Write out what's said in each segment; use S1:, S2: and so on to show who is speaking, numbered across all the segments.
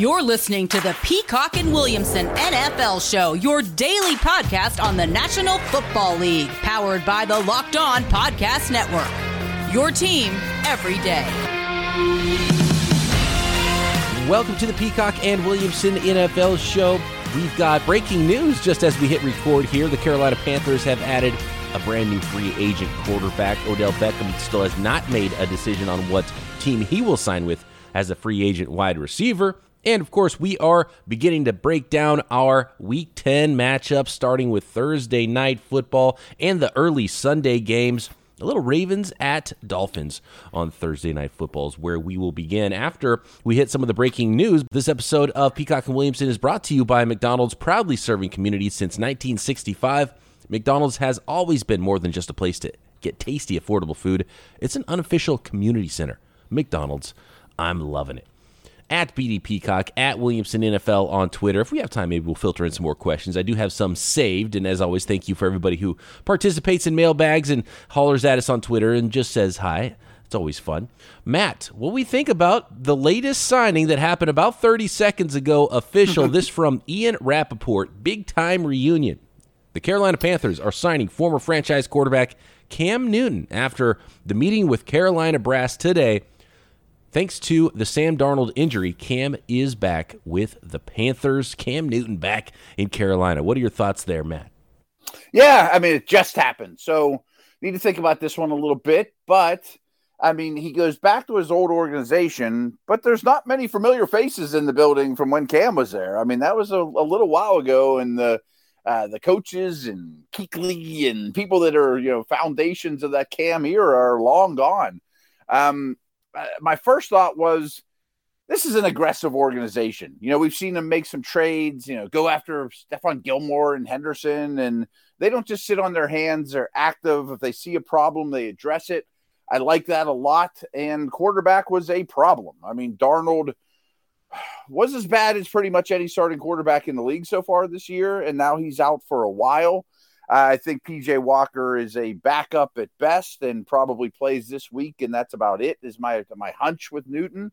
S1: You're listening to the Peacock and Williamson NFL Show, your daily podcast on the National Football League, powered by the Locked On Podcast Network. Your team every day.
S2: Welcome to the Peacock and Williamson NFL Show. We've got breaking news just as we hit record here. The Carolina Panthers have added a brand new free agent quarterback. Odell Beckham still has not made a decision on what team he will sign with as a free agent wide receiver. And of course, we are beginning to break down our week 10 matchups, starting with Thursday night football and the early Sunday games. A little Ravens at Dolphins on Thursday Night Football is where we will begin after we hit some of the breaking news. This episode of Peacock and Williamson is brought to you by McDonald's, proudly serving communities since 1965. McDonald's has always been more than just a place to get tasty, affordable food, it's an unofficial community center. McDonald's, I'm loving it at BD Peacock, at Williamson NFL on Twitter. If we have time, maybe we'll filter in some more questions. I do have some saved. And as always, thank you for everybody who participates in mailbags and hollers at us on Twitter and just says hi. It's always fun. Matt, what we think about the latest signing that happened about 30 seconds ago, official. this from Ian Rapoport, big time reunion. The Carolina Panthers are signing former franchise quarterback Cam Newton after the meeting with Carolina Brass today. Thanks to the Sam Darnold injury, Cam is back with the Panthers. Cam Newton back in Carolina. What are your thoughts there, Matt?
S3: Yeah, I mean, it just happened. So, need to think about this one a little bit. But, I mean, he goes back to his old organization, but there's not many familiar faces in the building from when Cam was there. I mean, that was a, a little while ago, and the uh, the coaches and Kuechly and people that are, you know, foundations of that Cam era are long gone. Um, Uh, my first thought was this is an aggressive organization. You know, we've seen them make some trades, you know, go after Stephon Gilmore and Henderson, and they don't just sit on their hands. They're active. If they see a problem, they address it. I like that a lot. And quarterback was a problem. I mean, Darnold was as bad as pretty much any starting quarterback in the league so far this year, and now he's out for a while. I think PJ Walker is a backup at best and probably plays this week, and that's about it. Is my my hunch with Newton.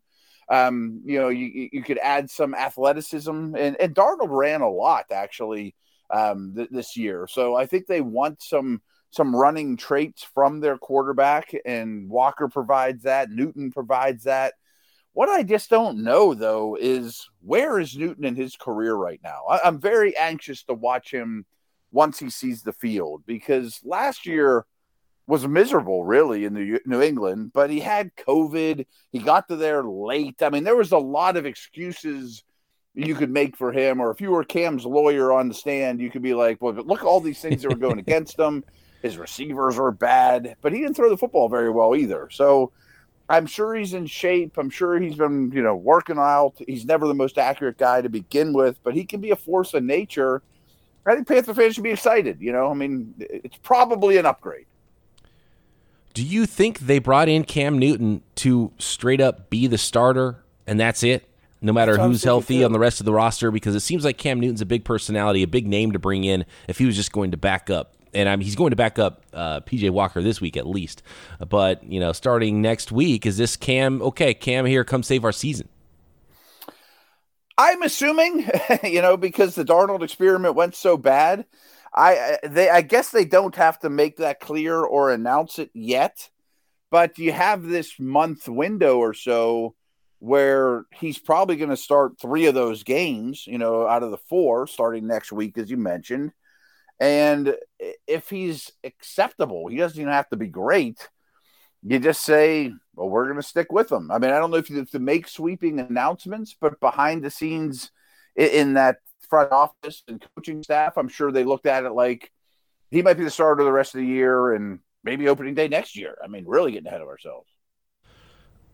S3: Um, you know, you you could add some athleticism, and and Darnold ran a lot actually um, th- this year, so I think they want some some running traits from their quarterback, and Walker provides that. Newton provides that. What I just don't know though is where is Newton in his career right now? I, I'm very anxious to watch him once he sees the field because last year was miserable really in New, New England, but he had COVID. He got to there late. I mean, there was a lot of excuses you could make for him, or if you were Cam's lawyer on the stand, you could be like, well, look all these things that were going against him. His receivers were bad, but he didn't throw the football very well either. So I'm sure he's in shape. I'm sure he's been, you know, working out. He's never the most accurate guy to begin with, but he can be a force of nature – I think Panther fans should be excited. You know, I mean, it's probably an upgrade.
S2: Do you think they brought in Cam Newton to straight up be the starter and that's it? No matter who's healthy on the rest of the roster, because it seems like Cam Newton's a big personality, a big name to bring in if he was just going to back up. And I mean, he's going to back up uh, PJ Walker this week at least. But, you know, starting next week, is this Cam, okay, Cam here, come save our season?
S3: I'm assuming, you know, because the Darnold experiment went so bad, I they I guess they don't have to make that clear or announce it yet, but you have this month window or so where he's probably going to start three of those games, you know, out of the four starting next week, as you mentioned. And if he's acceptable, he doesn't even have to be great you just say, well, we're going to stick with them. I mean, I don't know if you have to make sweeping announcements, but behind the scenes in, in that front office and coaching staff, I'm sure they looked at it like he might be the starter the rest of the year and maybe opening day next year. I mean, really getting ahead of ourselves.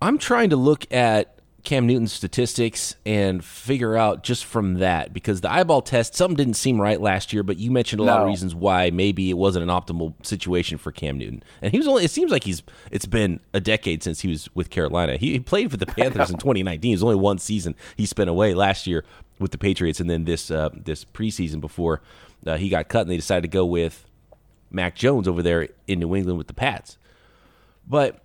S2: I'm trying to look at Cam Newton's statistics and figure out just from that because the eyeball test, something didn't seem right last year, but you mentioned a no. lot of reasons why maybe it wasn't an optimal situation for Cam Newton. And he was only, it seems like he's, it's been a decade since he was with Carolina. He, he played for the Panthers in 2019. It was only one season he spent away last year with the Patriots and then this, uh, this preseason before uh, he got cut and they decided to go with Mac Jones over there in New England with the Pats. But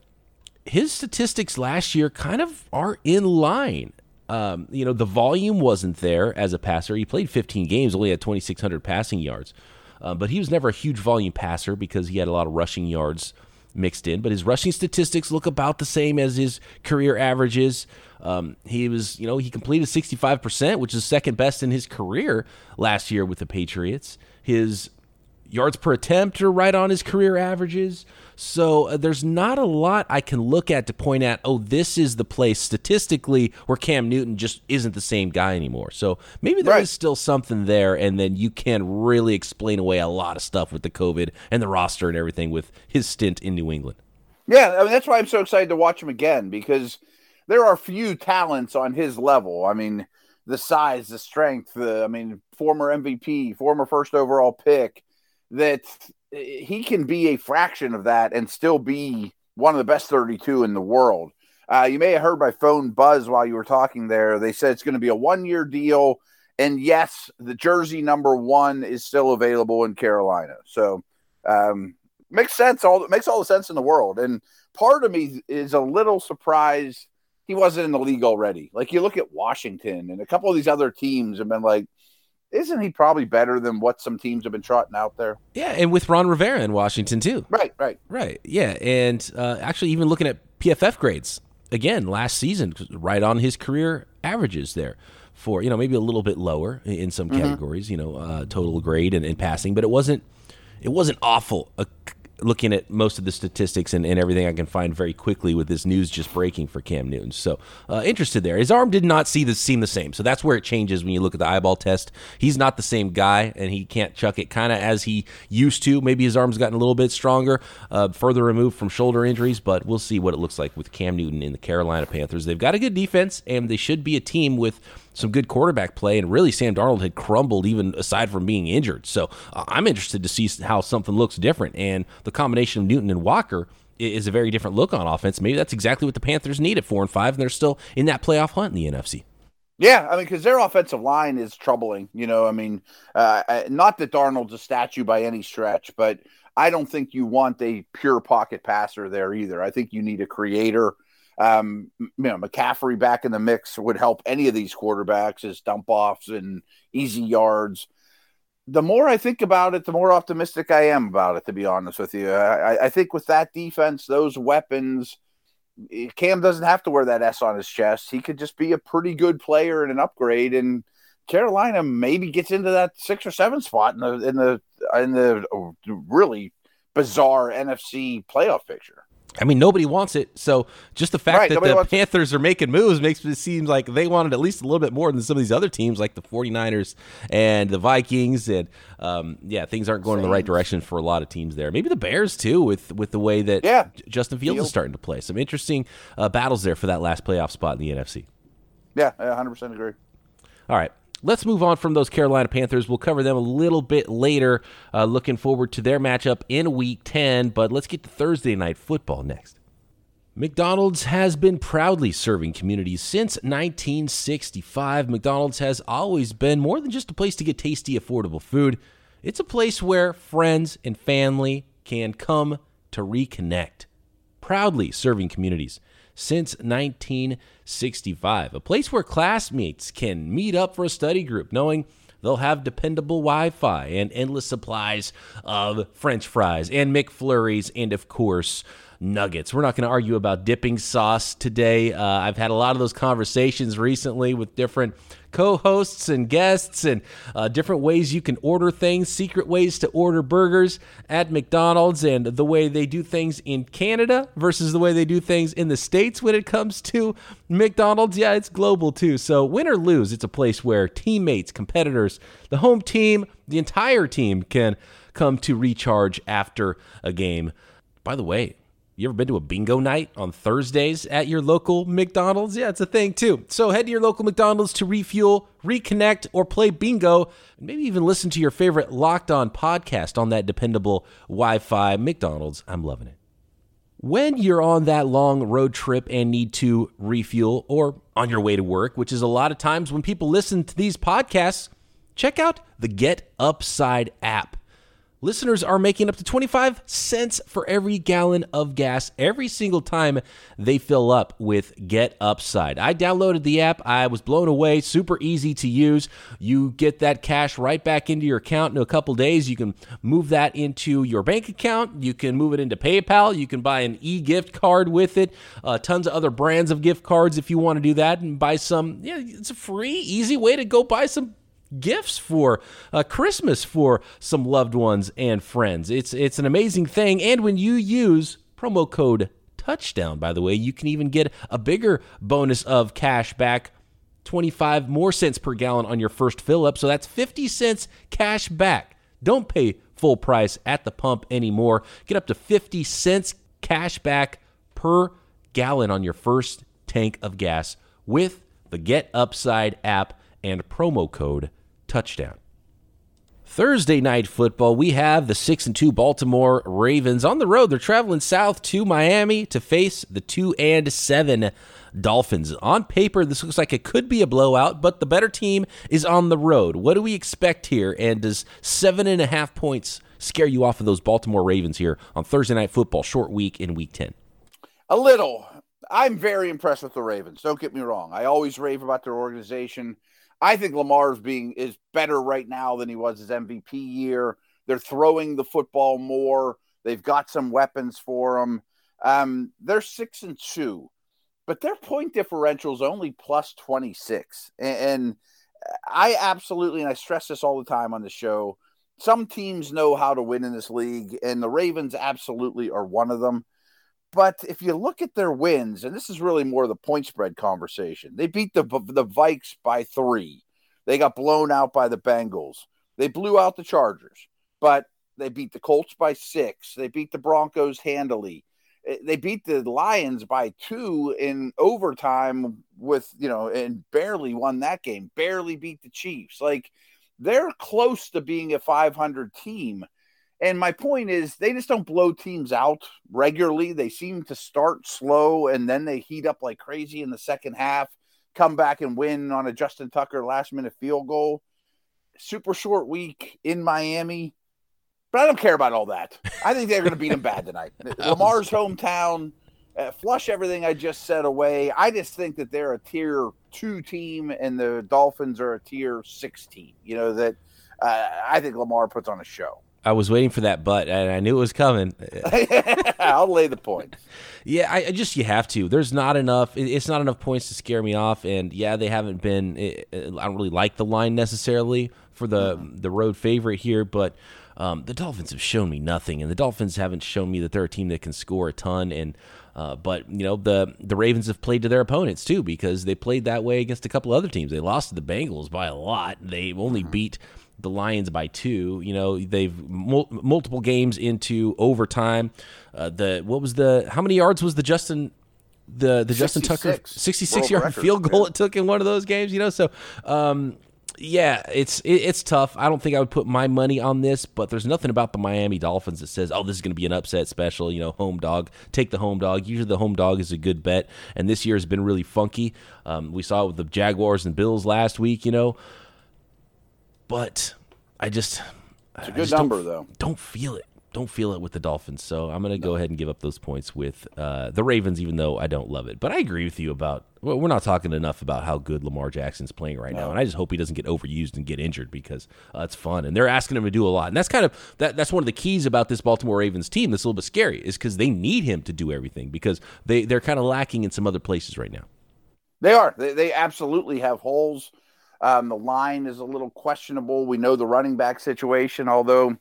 S2: his statistics last year kind of are in line Um, you know, the volume wasn't there as a passer. He played 15 games, only had 2,600 passing yards. Uh, but he was never a huge volume passer because he had a lot of rushing yards mixed in. But his rushing statistics look about the same as his career averages. Um, he was, you know, he completed 65%, which is second best in his career last year with the Patriots. His yards per attempt are right on his career averages. So uh, there's not a lot I can look at to point at, oh, this is the place statistically where Cam Newton just isn't the same guy anymore. So maybe there right. is still something there, and then you can really explain away a lot of stuff with the COVID and the roster and everything with his stint in New England.
S3: Yeah, I mean, that's why I'm so excited to watch him again because there are few talents on his level. I mean, the size, the strength, the, I mean, former MVP, former first overall pick that he can be a fraction of that and still be one of the best 32 in the world. Uh, you may have heard my phone buzz while you were talking there. They said it's going to be a one year deal. And yes, the jersey number one is still available in Carolina. So, um, makes sense. All makes all the sense in the world. And part of me is a little surprised he wasn't in the league already. Like you look at Washington and a couple of these other teams have been like, isn't he probably better than what some teams have been trotting out there?
S2: Yeah, and with Ron Rivera in Washington too.
S3: Right, right,
S2: right. Yeah, and uh, actually, even looking at PFF grades again last season, right on his career averages there. For you know maybe a little bit lower in some mm-hmm. categories, you know, uh, total grade and, and passing, but it wasn't it wasn't awful. Uh, looking at most of the statistics and, and, everything I can find very quickly with this news just breaking for Cam Newton. So uh, interested there. His arm did not see the seem the same. So that's where it changes when you look at the eyeball test. He's not the same guy, and he can't chuck it kind of as he used to. Maybe his arm's gotten a little bit stronger, uh, further removed from shoulder injuries, but we'll see what it looks like with Cam Newton in the Carolina Panthers. They've got a good defense, and they should be a team with some good quarterback play, and really Sam Darnold had crumbled even aside from being injured. So uh, I'm interested to see how something looks different, and the combination of Newton and Walker is a very different look on offense. Maybe that's exactly what the Panthers need at four and five, and they're still in that playoff hunt in the NFC.
S3: Yeah, I mean, because their offensive line is troubling. You know, I mean, uh, not that Darnold's a statue by any stretch, but I don't think you want a pure pocket passer there either. I think you need a creator um, you know, McCaffrey back in the mix would help any of these quarterbacks as dump offs and easy yards. The more I think about it, the more optimistic I am about it, to be honest with you. I, I think with that defense, those weapons, eh, Cam doesn't have to wear that S on his chest. He could just be a pretty good player and an upgrade. And Carolina maybe gets into that six or seven spot in the in the in the really bizarre NFC playoff picture.
S2: I mean, nobody wants it. So just the fact right, that the Panthers it. are making moves makes it seem like they wanted at least a little bit more than some of these other teams, like the 49ers and the Vikings. And um, yeah, things aren't going in the right direction for a lot of teams there. Maybe the Bears too, with with the way that yeah. Justin Fields Field. is starting to play. Some interesting uh, battles there for that last playoff spot in the NFC.
S3: Yeah, I 100% agree.
S2: All right. Let's move on from those Carolina Panthers. We'll cover them a little bit later. Uh, looking forward to their matchup in Week 10, but let's get to Thursday night football next. McDonald's has been proudly serving communities since 1965. McDonald's has always been more than just a place to get tasty, affordable food. It's a place where friends and family can come to reconnect. Proudly serving communities since 1965. A place where classmates can meet up for a study group, knowing they'll have dependable Wi Fi and endless supplies of French fries and McFlurries, and of course, nuggets. We're not going to argue about dipping sauce today. Uh, I've had a lot of those conversations recently with different co-hosts and guests and uh, different ways you can order things secret ways to order burgers at mcdonald's and the way they do things in canada versus the way they do things in the states when it comes to mcdonald's yeah it's global too so win or lose it's a place where teammates competitors the home team the entire team can come to recharge after a game by the way you ever been to a bingo night on Thursdays at your local McDonald's? Yeah, it's a thing too. So head to your local McDonald's to refuel, reconnect, or play bingo, and maybe even listen to your favorite Locked On podcast on that dependable Wi Fi McDonald's. I'm loving it. When you're on that long road trip and need to refuel, or on your way to work, which is a lot of times when people listen to these podcasts, check out the Get Upside app. Listeners are making up to 25 cents for every gallon of gas every single time they fill up with Get Upside. I downloaded the app, I was blown away, super easy to use. You get that cash right back into your account in a couple days. You can move that into your bank account, you can move it into PayPal, you can buy an e gift card with it, uh, tons of other brands of gift cards if you want to do that, and buy some. Yeah, it's a free, easy way to go buy some gifts for uh, Christmas for some loved ones and friends. It's it's an amazing thing, and when you use promo code touchdown, by the way, you can even get a bigger bonus of cash back. 25 more cents per gallon on your first fill up. So that's 50 cents cash back. Don't pay full price at the pump anymore. Get up to 50 cents cash back per gallon on your first tank of gas with the Get Upside app and promo code touchdown. Thursday night football, we have the 6 and 2 Baltimore Ravens on the road. They're traveling south to Miami to face the 2 and 7 Dolphins. On paper, this looks like it could be a blowout, but the better team is on the road. What do we expect here? And does seven and a half points scare you off of those Baltimore Ravens here on Thursday night football, short week in week 10?
S3: A little. I'm very impressed with the Ravens. Don't get me wrong. I always rave about their organization. I think Lamar's being is better right now than he was his MVP year. They're throwing the football more. They've got some weapons for him. Um, they're six and two, but their point differential is only plus twenty six. And, and I absolutely, and I stress this all the time on the show. Some teams know how to win in this league, and the Ravens absolutely are one of them. But if you look at their wins, and this is really more the point spread conversation, they beat the the Vikes by three. They got blown out by the Bengals. They blew out the Chargers, but they beat the Colts by six. They beat the Broncos handily. Eh, they beat the Lions by two in overtime with, you know, and barely won that game, barely beat the Chiefs. Like they're close to being a 500 team. And my point is, they just don't blow teams out regularly. They seem to start slow and then they heat up like crazy in the second half, come back and win on a Justin Tucker last minute field goal. Super short week in Miami. But I don't care about all that. I think they're going to beat them bad tonight. Lamar's hometown, uh, flush everything I just said away. I just think that they're a tier two team and the Dolphins are a tier six team. You know, that uh, I think Lamar puts on a show.
S2: I was waiting for that but, and I knew it was coming.
S3: I'll lay the point.
S2: Yeah, I, I, just you have to. There's not enough. It's not enough points to scare me off. And yeah, they haven't been. I don't really like the line necessarily for the mm-hmm. the road favorite here, but um, the Dolphins have shown me nothing, and the Dolphins haven't shown me that they're a team that can score a ton. And uh, but you know the the Ravens have played to their opponents too because they played that way against a couple other teams. They lost to the Bengals by a lot. They only mm-hmm. beat the Lions by two. You know, they've mul- multiple games into overtime. Uh, the what was the how many yards was the Justin the the Justin Tucker 66 yard record, field goal yeah. it took in one of those games, you know? So um, yeah, it's it, it's tough. I don't think I would put my money on this, but there's nothing about the Miami Dolphins that says, "Oh, this is going to be an upset special." You know, home dog, take the home dog. Usually, the home dog is a good bet, and this year has been really funky. Um, we saw it with the Jaguars and Bills last week. You know, but I just
S3: it's a good number don't, though.
S2: Don't feel it. Don't feel it with the Dolphins. So I'm going to go ahead and give up those points with uh, the Ravens, even though I don't love it. But I agree with you about. Well, we're not talking enough about how good Lamar Jackson's playing right no. now, and I just hope he doesn't get overused and get injured because uh, it's fun, and they're asking him to do a lot, and that's kind of that. That's one of the keys about this Baltimore Ravens team. That's a little bit scary, is because they need him to do everything because they they're kind of lacking in some other places right now.
S3: They are. They, they absolutely have holes. Um, the line is a little questionable. We know the running back situation, although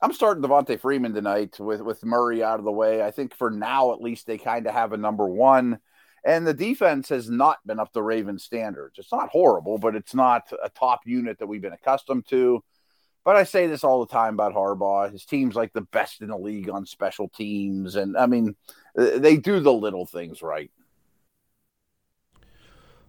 S3: I'm starting Devonta Freeman tonight with, with Murray out of the way. I think for now, at least, they kind of have a number one. And the defense has not been up to Ravens standards. It's not horrible, but it's not a top unit that we've been accustomed to. But I say this all the time about Harbaugh. His team's like the best in the league on special teams. And I mean, they do the little things right.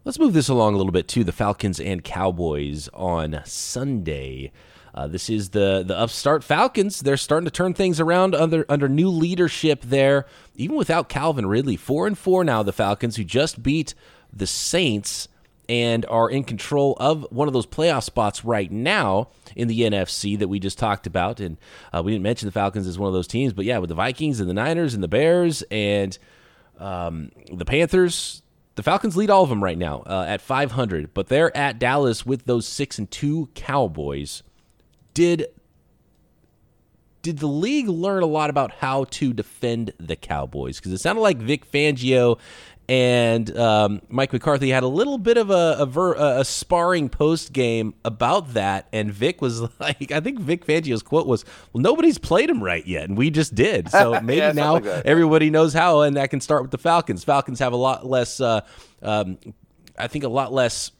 S2: Let's move this along a little bit to the Falcons and Cowboys on Sunday. Uh, this is the the upstart Falcons. They're starting to turn things around under under new leadership there, even without Calvin Ridley. Four and four now. The Falcons, who just beat the Saints and are in control of one of those playoff spots right now in the NFC that we just talked about. And uh, we didn't mention the Falcons as one of those teams, but yeah, with the Vikings and the Niners and the Bears and um, the Panthers, the Falcons lead all of them right now uh, at 500, but they're at Dallas with those six and two Cowboys. Did did the league learn a lot about how to defend the Cowboys? Because it sounded like Vic Fangio and um, Mike McCarthy had a little bit of a, a, ver, a sparring post game about that, and Vic was like, I think Vic Fangio's quote was, "Well, nobody's played him right yet, and we just did. So maybe yeah, now like everybody knows how, and that can start with the Falcons. Falcons have a lot less, uh, um, I think, a lot less."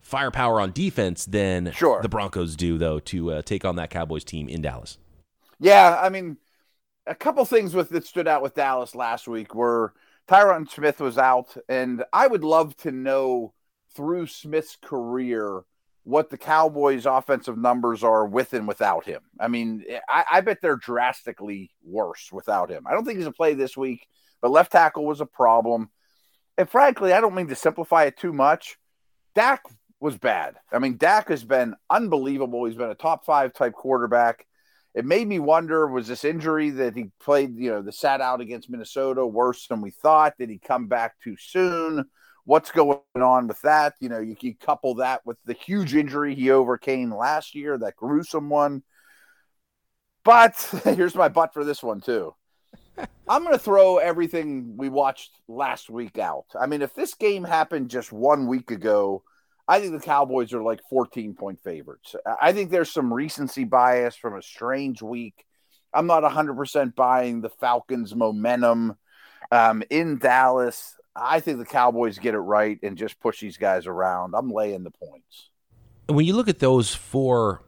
S2: Firepower on defense than
S3: sure.
S2: the Broncos do, though, to uh, take on that Cowboys team in Dallas.
S3: Yeah, I mean, a couple things with that stood out with Dallas last week were Tyron Smith was out, and I would love to know through Smith's career what the Cowboys' offensive numbers are with and without him. I mean, I, I, bet they're drastically worse without him. I don't think he's a play this week, but left tackle was a problem. And frankly, I don't mean to simplify it too much. Dak was bad. I mean, Dak has been unbelievable. He's been a top five type quarterback it made me wonder was this injury that he played, you know, the sat out against Minnesota worse than we thought? Did he come back too soon? What's going on with that? You know, you, you couple that with the huge injury he overcame last year, that gruesome one. But here's my butt for this one, too. I'm going to throw everything we watched last week out. I mean, if this game happened just one week ago, I think the Cowboys are like 14 point favorites. I think there's some recency bias from a strange week. I'm not 100% buying the Falcons' momentum um, in Dallas. I think the Cowboys get it right and just push these guys around. I'm laying the points.
S2: When you look at those four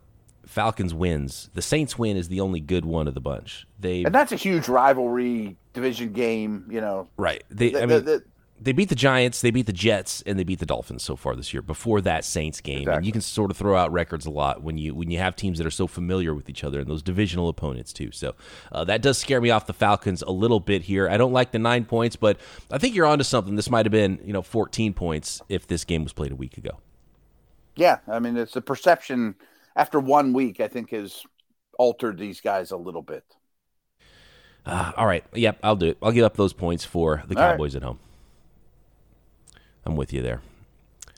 S2: Falcons wins, the Saints win is the only good one of the bunch. They
S3: and that's a huge rivalry division game. You know,
S2: right? They, the, I mean, the, they beat the Giants, they beat the Jets, and they beat the Dolphins so far this year. Before that Saints game, exactly. and you can sort of throw out records a lot when you when you have teams that are so familiar with each other and those divisional opponents too. So uh, that does scare me off the Falcons a little bit here. I don't like the nine points, but I think you're onto something. This might have been you know 14 points if this game was played a week ago.
S3: Yeah, I mean it's a perception after one week. I think has altered these guys a little bit.
S2: Uh, all right, yep, I'll do it. I'll give up those points for the Cowboys right. at home. I'm with you there.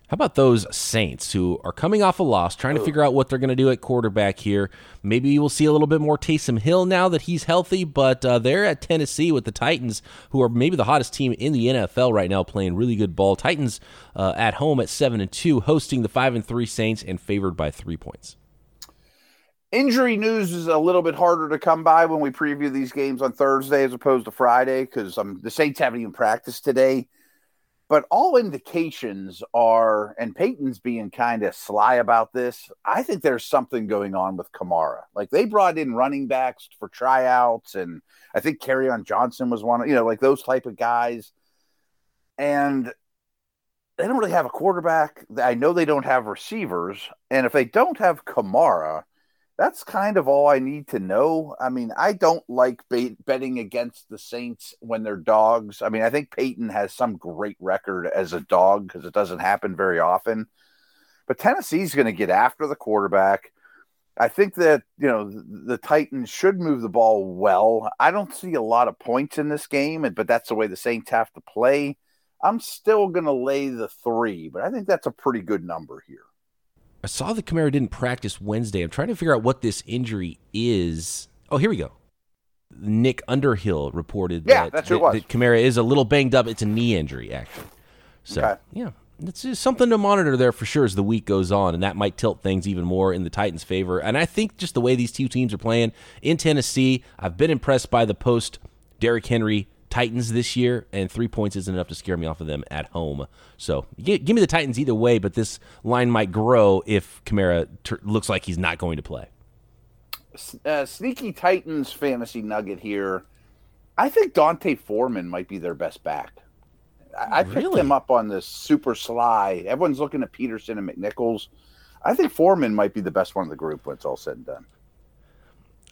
S2: How about those Saints who are coming off a loss, trying to figure out what they're going to do at quarterback here? Maybe we'll see a little bit more Taysom Hill now that he's healthy, but uh, they're at Tennessee with the Titans, who are maybe the hottest team in the NFL right now, playing really good ball. Titans uh, at home at seven and two, hosting the five and three Saints, and favored by three points.
S3: Injury news is a little bit harder to come by when we preview these games on Thursday as opposed to Friday because um, the Saints haven't even practiced today. But all indications are, and Payton's being kind of sly about this. I think there's something going on with Kamara. Like they brought in running backs for tryouts, and I think Kerryon Johnson was one. You know, like those type of guys, and they don't really have a quarterback. I know they don't have receivers, and if they don't have Kamara, that's kind of all I need to know. I mean, I don't like betting against the Saints when they're dogs. I mean, I think Payton has some great record as a dog because it doesn't happen very often. But Tennessee's going to get after the quarterback. I think that, you know, the Titans should move the ball well. I don't see a lot of points in this game, but that's the way the Saints have to play. I'm still going to lay the three, but I think that's a pretty good number here.
S2: I saw that Kamara didn't practice Wednesday. I'm trying to figure out what this injury is. Oh, here we go. Nick Underhill reported
S3: yeah,
S2: that,
S3: that's
S2: that,
S3: that
S2: Kamara is a little banged up. It's a knee injury, actually. So, okay. yeah, it's just something to monitor there for sure as the week goes on, and that might tilt things even more in the Titans' favor. And I think just the way these two teams are playing in Tennessee, I've been impressed by the post Derrick Henry Titans this year, and three points isn't enough to scare me off of them at home. So give, give me the Titans either way, but this line might grow if Kamara ter- looks like he's not going to play.
S3: Uh, sneaky Titans fantasy nugget here. I think D'Onta Foreman might be their best back. I, I picked him up on this super sly. Everyone's looking at Peterson and McNichols. I think Foreman might be the best one of the group when it's all said and done.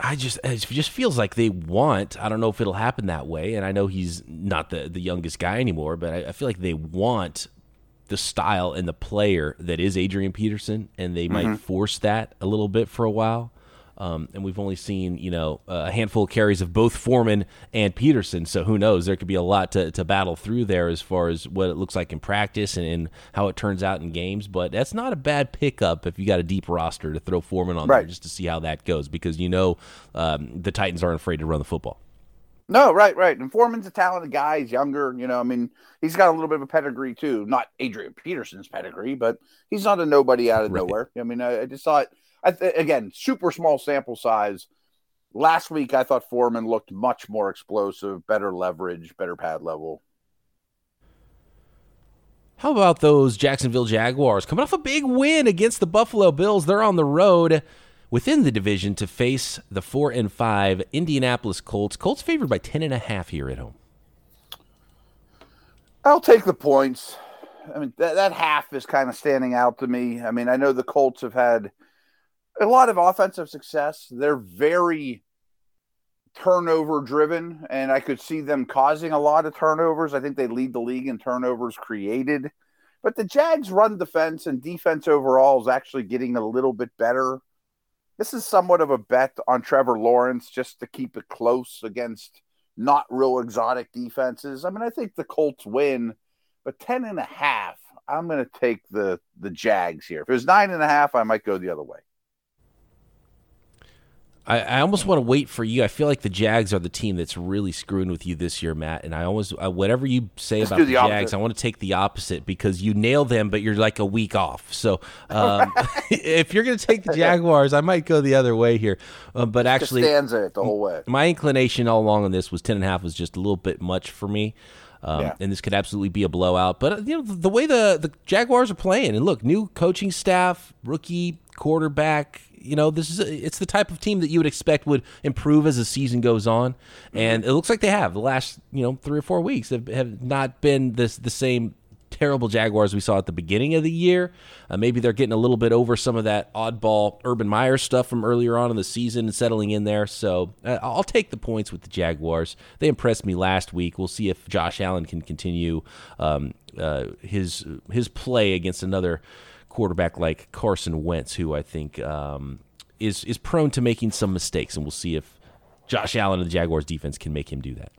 S2: I just it just feels like they want. I don't know if it'll happen that way, and I know he's not the the youngest guy anymore, but I, I feel like they want the style and the player that is Adrian Peterson, and they mm-hmm. might force that a little bit for a while. Um, and we've only seen, you know, a handful of carries of both Foreman and Peterson. So who knows? There could be a lot to, to battle through there as far as what it looks like in practice and, and how it turns out in games. But that's not a bad pickup if you got a deep roster to throw Foreman on right. there just to see how that goes because you know um, the Titans aren't afraid to run the football.
S3: No, right, right. And Foreman's a talented guy. He's younger. You know, I mean, he's got a little bit of a pedigree too. Not Adrian Peterson's pedigree, but he's not a nobody out of right. nowhere. I mean, I, I just thought, th- again, super small sample size. Last week, I thought Foreman looked much more explosive, better leverage, better pad level.
S2: How about those Jacksonville Jaguars coming off a big win against the Buffalo Bills? They're on the road within the division to face the four and five Indianapolis Colts. Colts favored by ten and a half here at home.
S3: I'll take the points. I mean that, that half is kind of standing out to me. I mean I know the Colts have had a lot of offensive success. They're very turnover driven, and I could see them causing a lot of turnovers. I think they lead the league in turnovers created. But the Jags run defense and defense overall is actually getting a little bit better this is somewhat of a bet on Trevor Lawrence just to keep it close against not real exotic defenses. I mean, I think the Colts win, but 10 and a half, I'm going to take the the Jags here. If it was nine and a half, I might go the other way.
S2: I, I almost want to wait for you. I feel like the Jags are the team that's really screwing with you this year, Matt. And I always, uh, whatever you say Let's about the, the Jags, I want to take the opposite because you nail them, but you're like a week off. So um, if you're going to take the Jaguars, I might go the other way here. Uh, but actually,
S3: stands it the whole way.
S2: My inclination all along on this was ten and a half was just a little bit much for me. Um, yeah. And this could absolutely be a blowout. But uh, you know the, way the the Jaguars are playing, and look, new coaching staff, rookie quarterback, you know, this is a, it's the type of team that you would expect would improve as the season goes on, and it looks like they have. The last you know three or four weeks have, have not been this the same terrible Jaguars we saw at the beginning of the year. Uh, maybe they're getting a little bit over some of that oddball Urban Meyer stuff from earlier on in the season and settling in there. So uh, I'll take the points with the Jaguars. They impressed me last week. We'll see if Josh Allen can continue um, uh, his his play against another quarterback like Carson Wentz, who I think um, is is prone to making some mistakes, and we'll see if Josh Allen and the Jaguars defense can make him do that.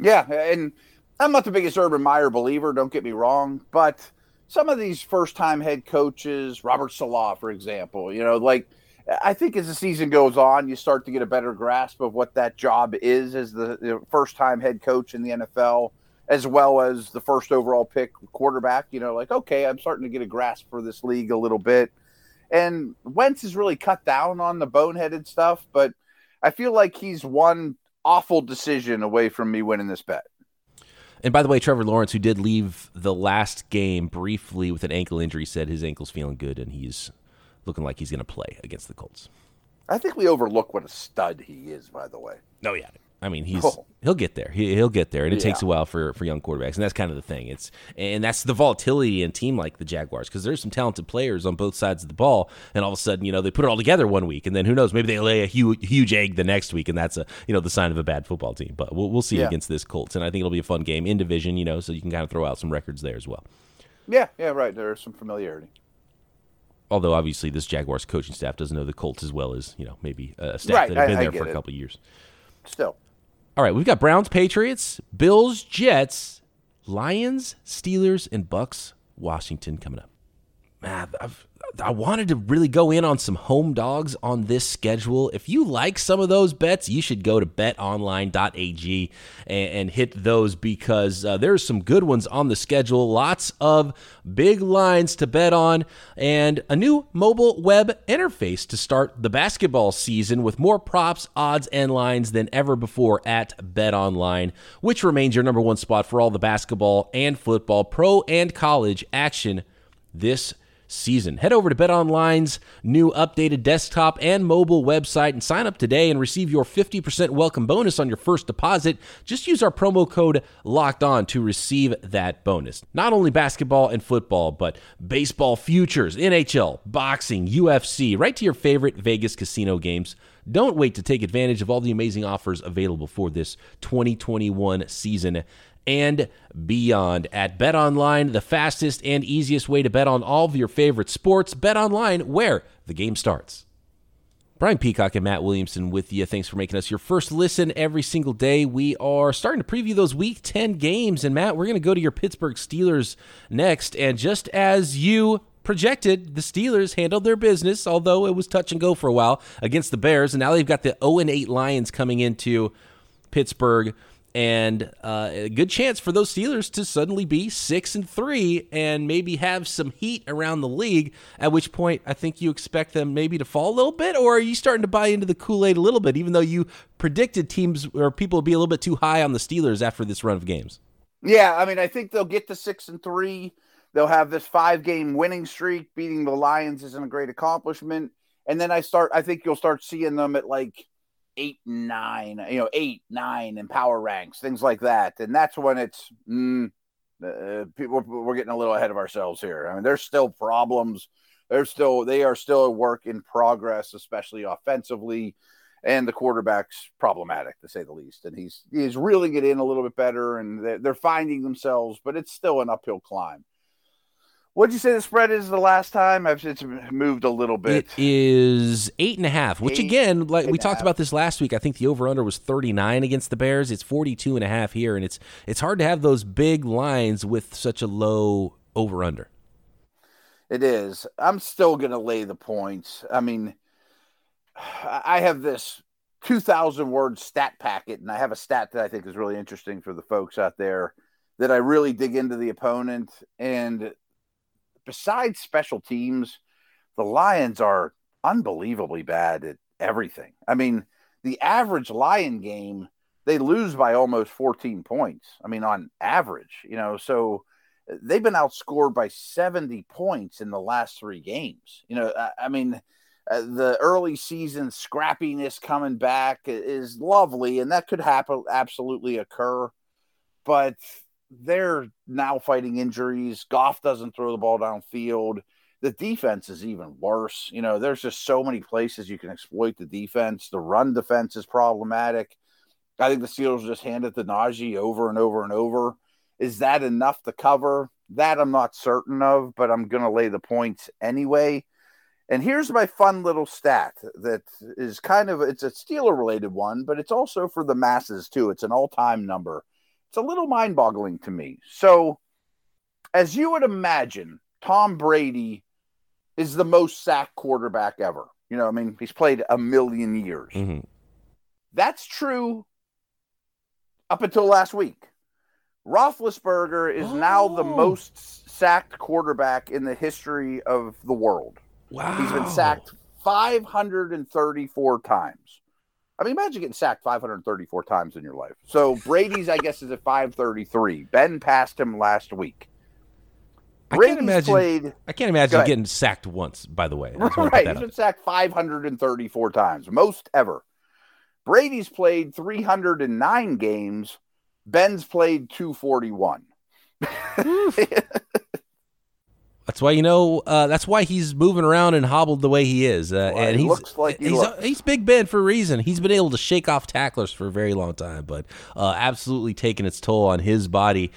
S3: Yeah, and I'm not the biggest Urban Meyer believer. Don't get me wrong, but some of these first time head coaches, Robert Saleh, for example, you know, like I think as the season goes on, you start to get a better grasp of what that job is as the first time head coach in the NFL as well as the first overall pick quarterback. You know, like, okay, I'm starting to get a grasp for this league a little bit. And Wentz has really cut down on the boneheaded stuff, but I feel like he's one awful decision away from me winning this bet.
S2: And by the way, Trevor Lawrence, who did leave the last game briefly with an ankle injury, said his ankle's feeling good and he's looking like he's going to play against the Colts.
S3: I think we overlook what a stud he is, by the way.
S2: Oh, yeah. I mean, he's oh. he'll get there. He, will get there, and it yeah. takes a while for, for young quarterbacks, and that's kind of the thing. It's and that's the volatility in a team like the Jaguars because there's some talented players on both sides of the ball, and all of a sudden, you know, they put it all together one week, and then who knows, maybe they lay a huge huge egg the next week, and that's a you know the sign of a bad football team. But we'll we'll see yeah. against this Colts, and I think it'll be a fun game in division, you know, so you can kind of throw out some records there as well.
S3: Yeah, yeah, right. There's some familiarity
S2: although obviously this Jaguars coaching staff doesn't know the Colts as well as you know maybe a staff right, that have been I, there I for a couple years.
S3: Still,
S2: all right, we've got Browns, Patriots, Bills, Jets, Lions, Steelers, and Bucks, Washington coming up. Man, I've I wanted to really go in on some home dogs on this schedule. If you like some of those bets, you should go to betonline.ag and, and hit those because uh, there's some good ones on the schedule. Lots of big lines to bet on and a new mobile web interface to start the basketball season with more props, odds, and lines than ever before at BetOnline, which remains your number one spot for all the basketball and football, pro and college action this season. Head over to BetOnline's new updated desktop and mobile website and sign up today and receive your 50% welcome bonus on your first deposit. Just use our promo code LOCKED ON to receive that bonus. Not only basketball and football, but baseball futures, NHL, boxing, UFC, right to your favorite Vegas casino games. Don't wait to take advantage of all the amazing offers available for this 2021 season and beyond. At Bet Online, the fastest and easiest way to bet on all of your favorite sports. Bet Online, where the game starts. Brian Peacock and Matt Williamson with you. Thanks for making us your first listen every single day. We are starting to preview those Week 10 games. And Matt, we're going to go to your Pittsburgh Steelers next. And just as you projected, the Steelers handled their business, although it was touch and go for a while against the Bears. And now they've got the 0 8 Lions coming into Pittsburgh and uh, a good chance for those Steelers to suddenly be six and three and maybe have some heat around the league. At which point, I think you expect them maybe to fall a little bit, or are you starting to buy into the Kool Aid a little bit, even though you predicted teams or people would be a little bit too high on the Steelers after this run of games?
S3: Yeah, I mean, I think they'll get to six and three. They'll have this five game winning streak. Beating the Lions isn't a great accomplishment. And then I start, I think you'll start seeing them at like eight and nine, you know, eight, nine in power ranks, things like that. And that's when it's mm, uh, people we're getting a little ahead of ourselves here. I mean, there's still problems. There's still they are still a work in progress, especially offensively, and the quarterback's problematic to say the least. And he's he's reeling it in a little bit better, and they're, they're finding themselves, but it's still an uphill climb. What'd you say the spread is the last time? I've it's moved a little bit.
S2: It is eight and a half, which eight, again, like we talked about this last week. I think the over under was 39 against the Bears. It's 42 and a half here, and it's it's hard to have those big lines with such a low over under.
S3: It is. I'm still going to lay the points. I mean, I have this 2,000 word stat packet, and I have a stat that I think is really interesting for the folks out there that I really dig into the opponent. And besides special teams, the Lions are unbelievably bad at everything. I mean, the average Lion game, they lose by almost 14 points. I mean, on average, you know, so they've been outscored by 70 points in the last three games. You know, I, I mean, uh, the early season scrappiness coming back is lovely, and that could happen, absolutely occur. But they're now fighting injuries. Goff doesn't throw the ball downfield. The defense is even worse. You know, there's just so many places you can exploit the defense. The run defense is problematic. I think the Steelers just hand it to Najee over and over and over. Is that enough to cover? That I'm not certain of, but I'm going to lay the points anyway. And here's my fun little stat that is kind of it's a Steeler related one, but it's also for the masses too. It's an all-time number. It's a little mind boggling to me. So, as you would imagine, Tom Brady is the most sacked quarterback ever. You know, I mean, he's played a million years. Mm-hmm. That's true up until last week. Roethlisberger is oh. now the oh. most sacked quarterback in the history of the world.
S2: Wow.
S3: He's been sacked 534 times. I mean, imagine getting sacked 534 times in your life. So Brady's, I guess, is at 533. Ben passed him last week.
S2: Brady's I can't imagine. Played, I can't imagine getting sacked once. By the way,
S3: right? He's been sacked 534 times, most ever. Brady's played 309 games. Ben's played 241.
S2: That's why you know. Uh, that's why he's moving around and hobbled the way he is. Uh,
S3: well,
S2: and
S3: he he's like he
S2: he's, he's, Big Ben for a reason. He's been able to shake off tacklers for a very long time, but uh, absolutely taking its toll on his body.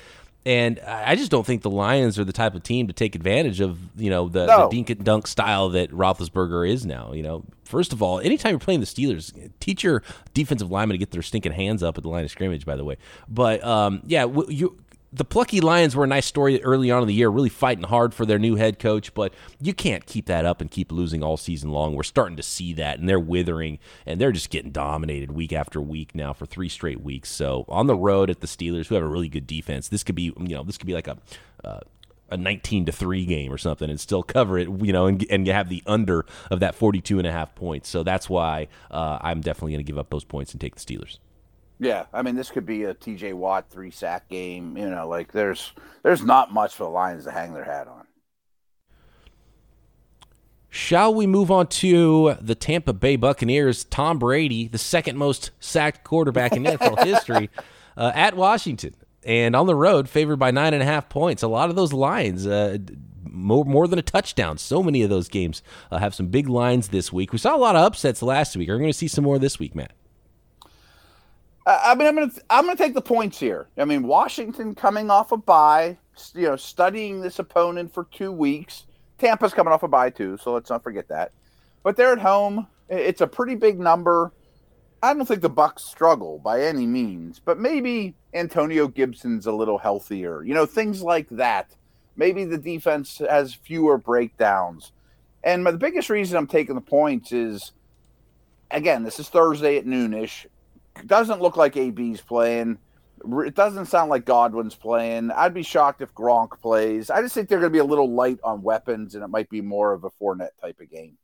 S2: And I just don't think the Lions are the type of team to take advantage of you know the, no. the dink and dunk style that Roethlisberger is now. You know, first of all, anytime you're playing the Steelers, teach your defensive linemen to get their stinking hands up at the line of scrimmage. By the way, but um, yeah, you the plucky Lions were a nice story early on in the year, really fighting hard for their new head coach, but you can't keep that up and keep losing all season long. We're starting to see that, and they're withering, and they're just getting dominated week after week now for three straight weeks. So on the road at the Steelers, who have a really good defense, this could be you know this could be like a uh, a 19 to 3 game or something and still cover it you know and, and you have the under of that 42 and a half points so that's why uh, i'm definitely going to give up those points and take the steelers
S3: yeah, I mean, this could be a T.J. Watt three sack game. You know, like there's there's not much for the Lions to hang their hat on.
S2: Shall we move on to the Tampa Bay Buccaneers? Tom Brady, the second most sacked quarterback in NFL history, uh, at Washington and on the road, favored by nine and a half points. A lot of those lines, uh, more more than a touchdown. So many of those games uh, have some big lines this week. We saw a lot of upsets last week. Are we going to see some more this week, Matt?
S3: I mean, I'm gonna I'm gonna take the points here. I mean, Washington coming off a bye, you know, studying this opponent for two weeks. Tampa's coming off a bye too, so let's not forget that. But they're at home. It's a pretty big number. I don't think the Bucks struggle by any means, but maybe Antonio Gibson's a little healthier. You know, things like that. Maybe the defense has fewer breakdowns. And the biggest reason I'm taking the points is, again, this is Thursday at noonish. Doesn't look like AB's playing. It doesn't sound like Godwin's playing. I'd be shocked if Gronk plays. I just think they're going to be a little light on weapons, and it might be more of a Fournette type of game.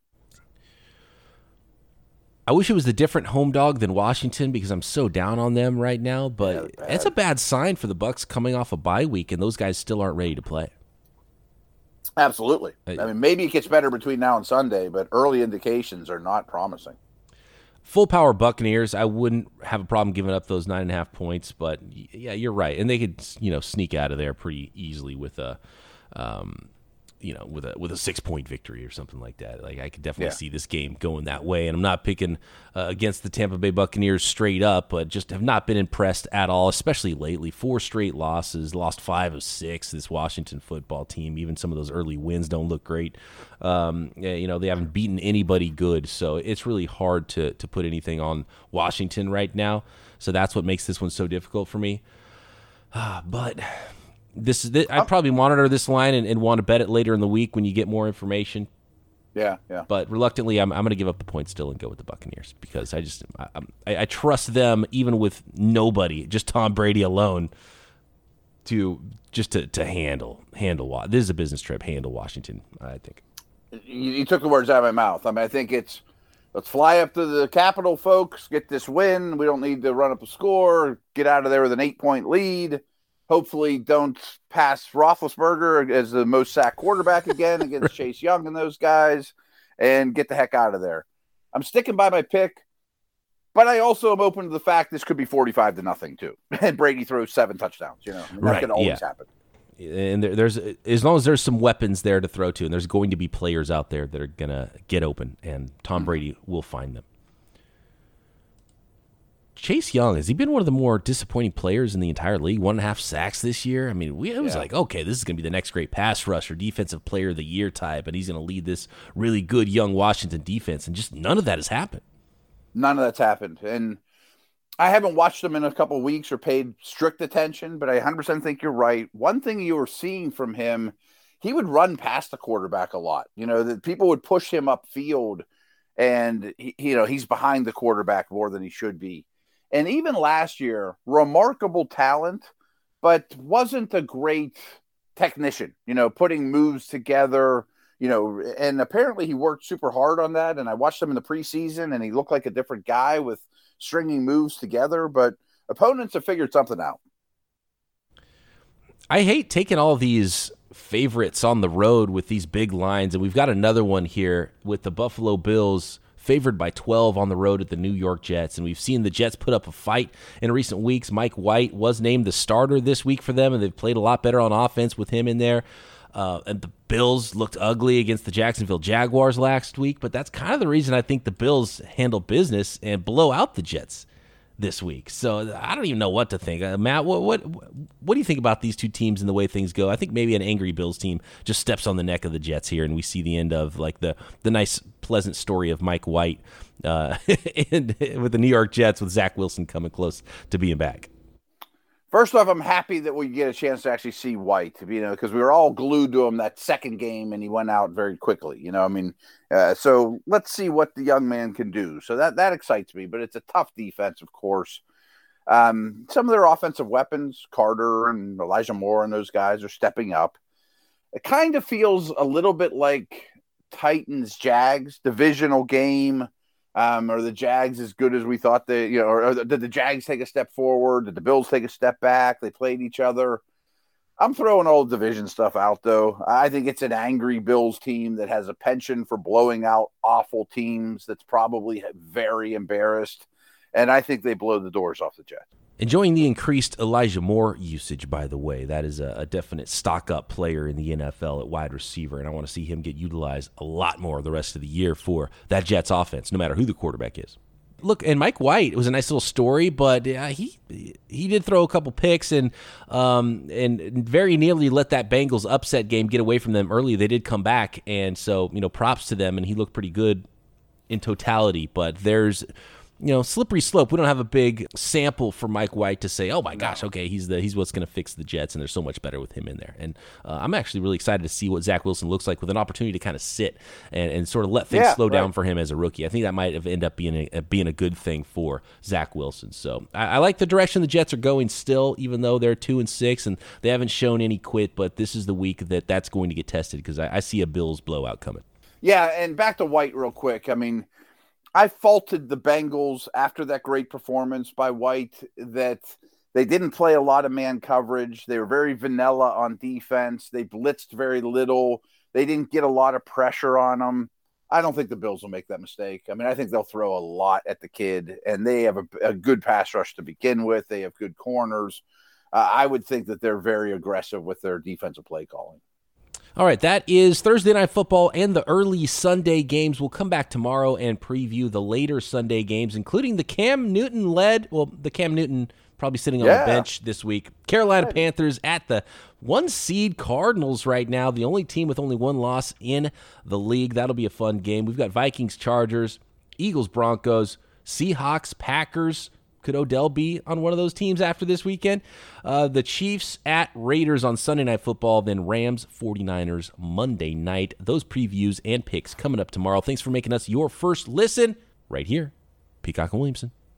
S2: I wish it was the different home dog than Washington because I'm so down on them right now. But yeah, it's a bad sign for the Bucs coming off a bye week, and those guys still aren't ready to play.
S3: Absolutely. Uh, I mean, maybe it gets better between now and Sunday, but early indications are not promising.
S2: Full power Buccaneers. I wouldn't have a problem giving up those nine and a half points, but yeah, you're right, and they could you know sneak out of there pretty easily with a. Um, you know, with a with a six point victory or something like that. Like I could definitely yeah. see this game going that way. And I'm not picking uh, against the Tampa Bay Buccaneers straight up, but just have not been impressed at all, especially lately. Four straight losses, lost five of six. This Washington football team, even some of those early wins don't look great. Um, you know, they haven't beaten anybody good, so it's really hard to to put anything on Washington right now. So that's what makes this one so difficult for me. Uh, but this is I probably monitor this line and, and, want to bet it later in the week when you get more information.
S3: Yeah, yeah.
S2: But reluctantly, I'm, I'm going to give up the point still and go with the Buccaneers because I just I, I, I trust them even with nobody, just Tom Brady alone, to just to, to handle handle. This is a business trip. Handle Washington, I think.
S3: You, you took the words out of my mouth. I mean, I think it's let's fly up to the Capitol, folks. Get this win. We don't need to run up a score. Get out of there with an eight point lead hopefully don't pass Roethlisberger as the most sacked quarterback again against Chase Young and those guys, and get the heck out of there. I'm sticking by my pick, but I also am open to the fact this could be 45 to nothing too, and Brady throws seven touchdowns. You know, that right, can always yeah. happen.
S2: And there, there's as long as there's some weapons there to throw to, and there's going to be players out there that are gonna get open, and Tom mm-hmm. Brady will find them. Chase Young has he been one of the more disappointing players in the entire league? One and a half sacks this year. I mean, we, it was yeah. like, okay, this is going to be the next great pass rusher, defensive player of the year type, and he's going to lead this really good young Washington defense, and just none of that has happened.
S3: None of that's happened, and I haven't watched him in a couple weeks or paid strict attention, but I 100% think you're right. One thing you were seeing from him, he would run past the quarterback a lot. You know that people would push him upfield, and he, you know he's behind the quarterback more than he should be and even last year, remarkable talent, but wasn't a great technician, you know, putting moves together, you know, and apparently he worked super hard on that. And I watched him in the preseason and he looked like a different guy with stringing moves together, but opponents have figured something out.
S2: I hate taking all these favorites on the road with these big lines, and we've got another one here with the Buffalo Bills favored by 12 on the road at the New York Jets. And we've seen the Jets put up a fight in recent weeks. Mike White was named the starter this week for them, and they've played a lot better on offense with him in there. Uh, and the Bills looked ugly against the Jacksonville Jaguars last week, but that's kind of the reason I think the Bills handle business and blow out the Jets this week. So I don't even know what to think. Uh, Matt, what, what what do you think about these two teams and the way things go? I think maybe an angry Bills team just steps on the neck of the Jets here, and we see the end of like the the nice pleasant story of Mike White uh, and, with the New York Jets with Zach Wilson coming close to being back.
S3: First off, I'm happy that we get a chance to actually see White, you know, because we were all glued to him that second game, and he went out very quickly. You know, I mean, uh, so let's see what the young man can do. So that that excites me, but it's a tough defense, of course. Um, some of their offensive weapons, Carter and Elijah Moore, and those guys are stepping up. It kind of feels a little bit like Titans Jags divisional game um, are the Jags as good as we thought they, you know, or, or did the Jags take a step forward? Did the Bills take a step back? They played each other. I'm throwing all division stuff out though. I think it's an angry Bills team that has a penchant for blowing out awful teams that's probably very embarrassed. And I think they blow the doors off the Jets.
S2: Enjoying the increased Elijah Moore usage, by the way. That is a, a, definite stock up player in the NFL at wide receiver, and I want to see him get utilized a lot more the rest of the year for that Jets offense, no matter who the quarterback is. look, and Mike White it was a nice little story, but uh, he he did throw a couple picks and um and very nearly let that Bengals upset game get away from them early. They did come back, and so you know props to them, and he looked pretty good in totality. But there's you know, slippery slope. We don't have a big sample for Mike White to say, "Oh my gosh, okay, he's the he's what's going to fix the Jets," and they're so much better with him in there. And uh, I'm actually really excited to see what Zach Wilson looks like with an opportunity to kind of sit and, and sort of let things yeah, slow right. down for him as a rookie. I think that might have end up being a, being a good thing for Zach Wilson. So I, I like the direction the Jets are going still, even though they're two and six and they haven't shown any quit. But this is the week that that's going to get tested because I, I see a Bills blowout coming.
S3: Yeah, and back to White real quick. I mean I faulted the Bengals after that great performance by White that they didn't play a lot of man coverage. They were very vanilla on defense. They blitzed very little. They didn't get a lot of pressure on them. I don't think the Bills will make that mistake. I mean, I think they'll throw a lot at the kid, and they have a, a good pass rush to begin with. They have good corners. Uh, I would think that they're very aggressive with their defensive play calling.
S2: All right, that is Thursday Night Football and the early Sunday games. We'll come back tomorrow and preview the later Sunday games, including the Cam Newton led, well, the Cam Newton probably sitting on yeah. the bench this week. Carolina Panthers at the one seed Cardinals right now, the only team with only one loss in the league. That'll be a fun game. We've got Vikings, Chargers, Eagles, Broncos, Seahawks, Packers, could Odell be on one of those teams after this weekend? Uh, the Chiefs at Raiders on Sunday Night Football, then Rams 49ers Monday night. Those previews and picks coming up tomorrow. Thanks for making us your first listen right here, Peacock and Williamson.